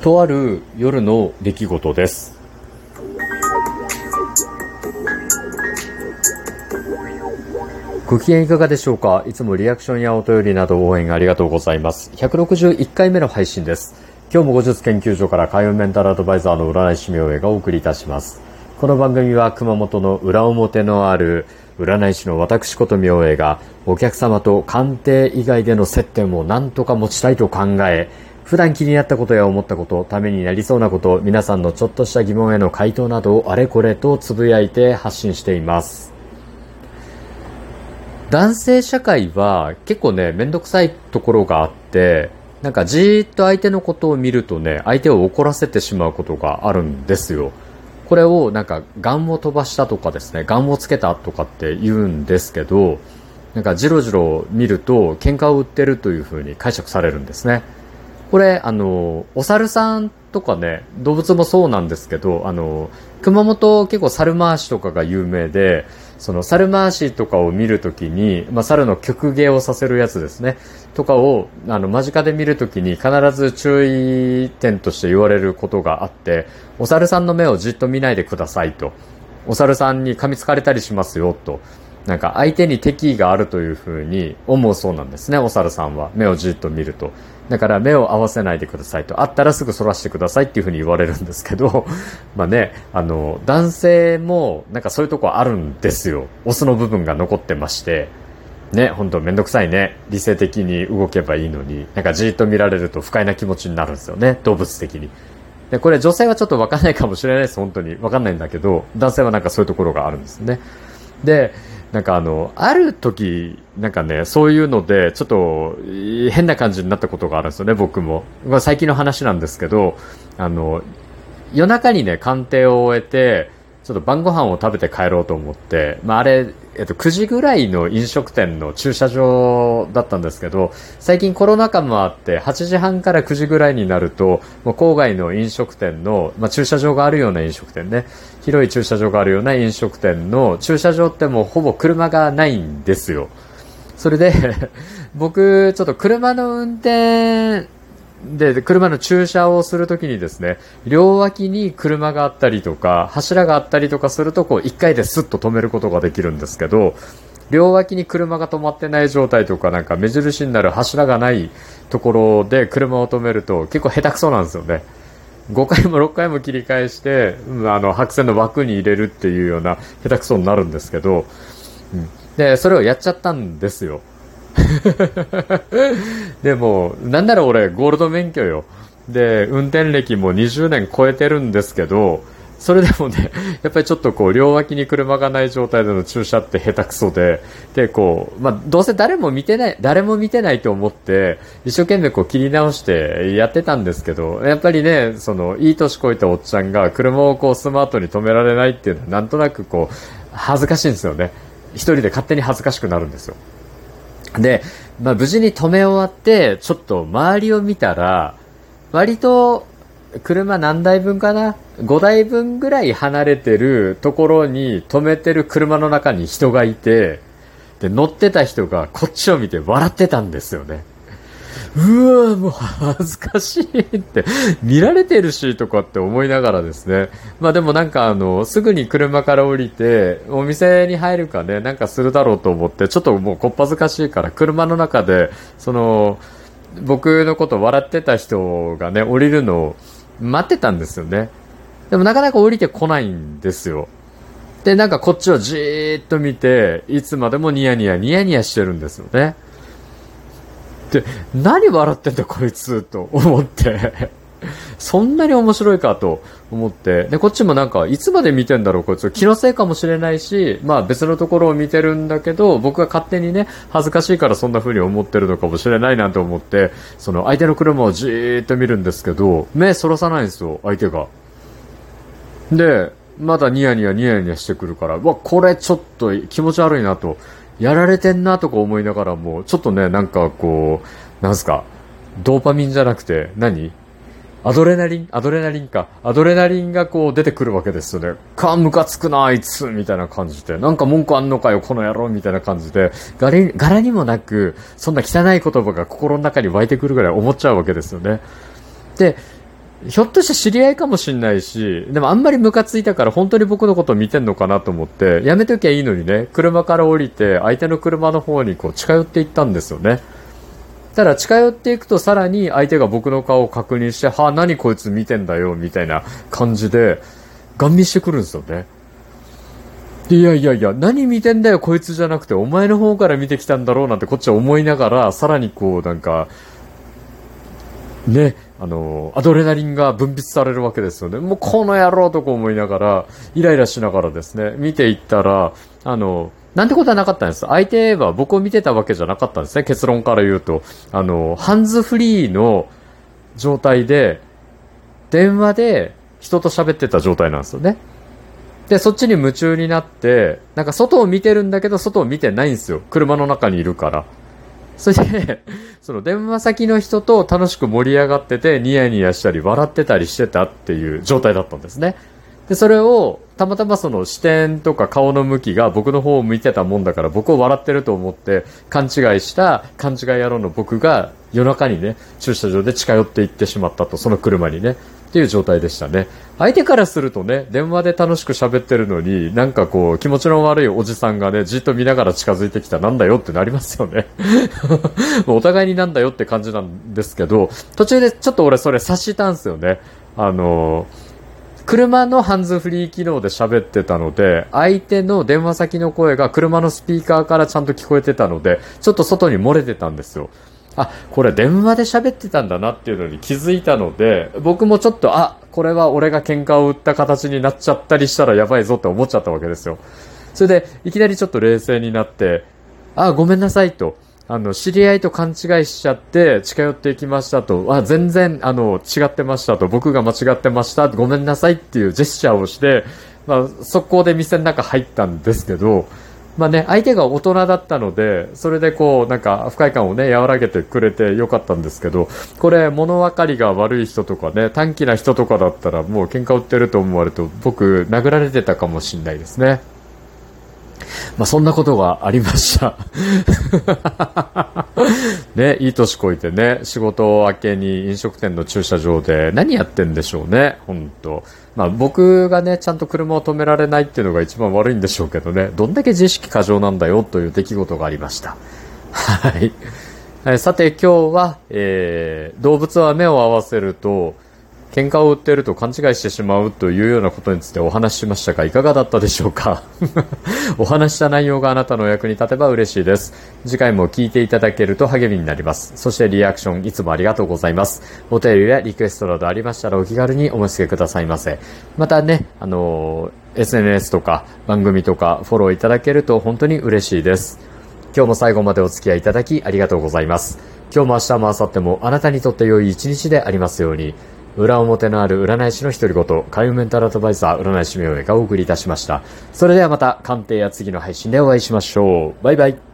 とある夜の出来事です。ご機嫌いかがでしょうか？いつもリアクションやお便りなど応援ありがとうございます。161回目の配信です。今日も後日研究所から開運メンタルアドバイザーの占い師明恵がお送りいたします。この番組は熊本の裏表のある占い師の私こと明恵がお客様と鑑定以外での接点を何とか持ちたいと考え普段気になったことや思ったこと、ためになりそうなこと、皆さんのちょっとした疑問への回答などをあれこれとつぶやいて発信しています。男性社会は結構ね、めんどくさいところがあって、なんかじーっと相手のことを見るとね、相手を怒らせてしまうことがあるんですよ。これをなんか、ガンを飛ばしたとかですね、ガンをつけたとかって言うんですけど、なんかじろじろ見ると喧嘩を売ってるというふうに解釈されるんですね。これ、あの、お猿さんとかね、動物もそうなんですけど、あの、熊本結構猿回しとかが有名で、その猿回しとかを見るときに、まあ、猿の曲芸をさせるやつですね、とかを、あの、間近で見るときに必ず注意点として言われることがあって、お猿さんの目をじっと見ないでくださいと。お猿さんに噛みつかれたりしますよと。なんか相手に敵意があるというふうに思うそうなんですね、お猿さんは。目をじっと見ると。だから目を合わせないでくださいと。あったらすぐ反らしてくださいっていうふうに言われるんですけど、まあね、あの、男性もなんかそういうとこあるんですよ。オスの部分が残ってまして。ね、ほんとめんどくさいね。理性的に動けばいいのに、なんかじーっと見られると不快な気持ちになるんですよね。動物的に。で、これ女性はちょっとわかんないかもしれないです。本当に。わかんないんだけど、男性はなんかそういうところがあるんですね。で、なんかあの、ある時、なんかね、そういうので、ちょっと変な感じになったことがあるんですよね、僕もま。最近の話なんですけど、あの、夜中にね、鑑定を終えて、ちょっと晩ご飯を食べて帰ろうと思って、まあ、あれ、えっと、9時ぐらいの飲食店の駐車場だったんですけど、最近コロナ禍もあって、8時半から9時ぐらいになると、もう郊外の飲食店の、まあ、駐車場があるような飲食店ね、広い駐車場があるような飲食店の駐車場ってもうほぼ車がないんですよ。それで僕、ちょっと車の運転で、車の駐車をするときにですね、両脇に車があったりとか、柱があったりとかすると、こう、一回でスッと止めることができるんですけど、両脇に車が止まってない状態とか、なんか目印になる柱がないところで車を止めると、結構下手くそなんですよね。5回も6回も切り返して、うん、あの、白線の枠に入れるっていうような下手くそになるんですけど、うん、で、それをやっちゃったんですよ。でも、なんなら俺、ゴールド免許よ。で、運転歴も20年超えてるんですけど、それでもね、やっぱりちょっとこう、両脇に車がない状態での駐車って下手くそで、で、こう、まあ、どうせ誰も見てない、誰も見てないと思って、一生懸命こう切り直してやってたんですけど、やっぱりね、その、いい年こいたおっちゃんが車をこうスマートに止められないっていうのはなんとなくこう、恥ずかしいんですよね。一人で勝手に恥ずかしくなるんですよ。で、まあ、無事に止め終わって、ちょっと周りを見たら、割と車何台分かな ?5 台分ぐらい離れてるところに止めてる車の中に人がいて、で、乗ってた人がこっちを見て笑ってたんですよね。うわもう恥ずかしいって見られてるしとかって思いながらですね。まあでもなんかあの、すぐに車から降りて、お店に入るかね、なんかするだろうと思って、ちょっともうこっぱずかしいから車の中で、その、僕のこと笑ってた人がね、降りるのを待ってたんですよね。でもなかなか降りてこないんですよ。で、なんかこっちをじーっと見て、いつまでもニヤニヤニヤニヤしてるんですよね。で、何笑ってんだこいつと思ってそんなに面白いかと思って、で、こっちもなんか、いつまで見てんだろう、こいつ。気のせいかもしれないし、まあ別のところを見てるんだけど、僕が勝手にね、恥ずかしいからそんな風に思ってるのかもしれないなんて思って、その相手の車をじーっと見るんですけど、目そらさないんですよ、相手が。で、まだニヤニヤニヤニヤしてくるから、わ、これちょっと気持ち悪いなと。やられてんなとか思いながらも、ちょっとね、なんかこう、なんすか、ドーパミンじゃなくて何、アドレナリン？アドレナリンか。アドレナリンがこう出てくるわけですよね。か、ムカつくな、あいつみたいな感じで。なんか文句あんのかよ、この野郎みたいな感じで。柄柄にもなく、そんな汚い言葉が心の中に湧いてくるぐらい思っちゃうわけですよね。で、ひょっとして知り合いかもしんないし、でもあんまりムカついたから本当に僕のこと見てんのかなと思って、やめときゃいいのにね、車から降りて相手の車の方にこう近寄っていったんですよね。ただ近寄っていくとさらに相手が僕の顔を確認して、はあ、何こいつ見てんだよ、みたいな感じで、ガン見してくるんですよね。いやいやいや、何見てんだよ、こいつじゃなくて、お前の方から見てきたんだろうなんてこっちは思いながら、さらにこう、なんか、ね、あの、アドレナリンが分泌されるわけですよね。もうこの野郎とか思いながら、イライラしながらですね、見ていったら、あの、なんてことはなかったんです。相手は僕を見てたわけじゃなかったんですね。結論から言うと。あの、ハンズフリーの状態で、電話で人と喋ってた状態なんですよね。で、そっちに夢中になって、なんか外を見てるんだけど、外を見てないんですよ。車の中にいるから。それで、その電話先の人と楽しく盛り上がってて、ニヤニヤしたり笑ってたりしてたっていう状態だったんですね。で、それを、たまたまその視点とか顔の向きが僕の方を向いてたもんだから僕を笑ってると思って勘違いした勘違い野郎の僕が夜中にね、駐車場で近寄っていってしまったと、その車にね。っていう状態でしたね。相手からするとね、電話で楽しく喋ってるのに、なんかこう、気持ちの悪いおじさんがね、じっと見ながら近づいてきたなんだよってなりますよね。お互いになんだよって感じなんですけど、途中でちょっと俺それ察したんですよね。あの車のハンズフリー機能で喋ってたので、相手の電話先の声が車のスピーカーからちゃんと聞こえてたので、ちょっと外に漏れてたんですよ。あ、これ電話で喋ってたんだなっていうのに気づいたので、僕もちょっと、あ、これは俺が喧嘩を売った形になっちゃったりしたらやばいぞって思っちゃったわけですよ。それで、いきなりちょっと冷静になって、あ、ごめんなさいと。あの、知り合いと勘違いしちゃって近寄っていきましたと。あ、全然、あの、違ってましたと。僕が間違ってました。ごめんなさいっていうジェスチャーをして、まあ、速攻で店の中入ったんですけど、まあね、相手が大人だったので、それでこう、なんか不快感をね、和らげてくれてよかったんですけど、これ物分かりが悪い人とかね、短気な人とかだったらもう喧嘩売ってると思われると、僕、殴られてたかもしんないですね。まあ、そんなことがありました。ね、いい年こいてね、仕事明けに飲食店の駐車場で何やってんでしょうね、本当まあ、僕がね、ちゃんと車を止められないっていうのが一番悪いんでしょうけどね、どんだけ自意識過剰なんだよという出来事がありました。はい。さて今日は、えー、動物は目を合わせると、喧嘩を売っていると勘違いしてしまうというようなことについてお話ししましたが、いかがだったでしょうか？お話した内容があなたのお役に立てば嬉しいです。次回も聞いていただけると励みになります。そしてリアクションいつもありがとうございます。お便りやリクエストなどありましたらお気軽にお申し付けくださいませ。またね、あのー、SNS とか番組とかフォローいただけると本当に嬉しいです。今日も最後までお付き合いいただきありがとうございます。今日も明日も明後日もあなたにとって良い一日でありますように。裏表のある占い師の独り言、開運メンタルアドバイザー占い師名がお送りいたしました。それではまた鑑定や次の配信でお会いしましょう。バイバイ。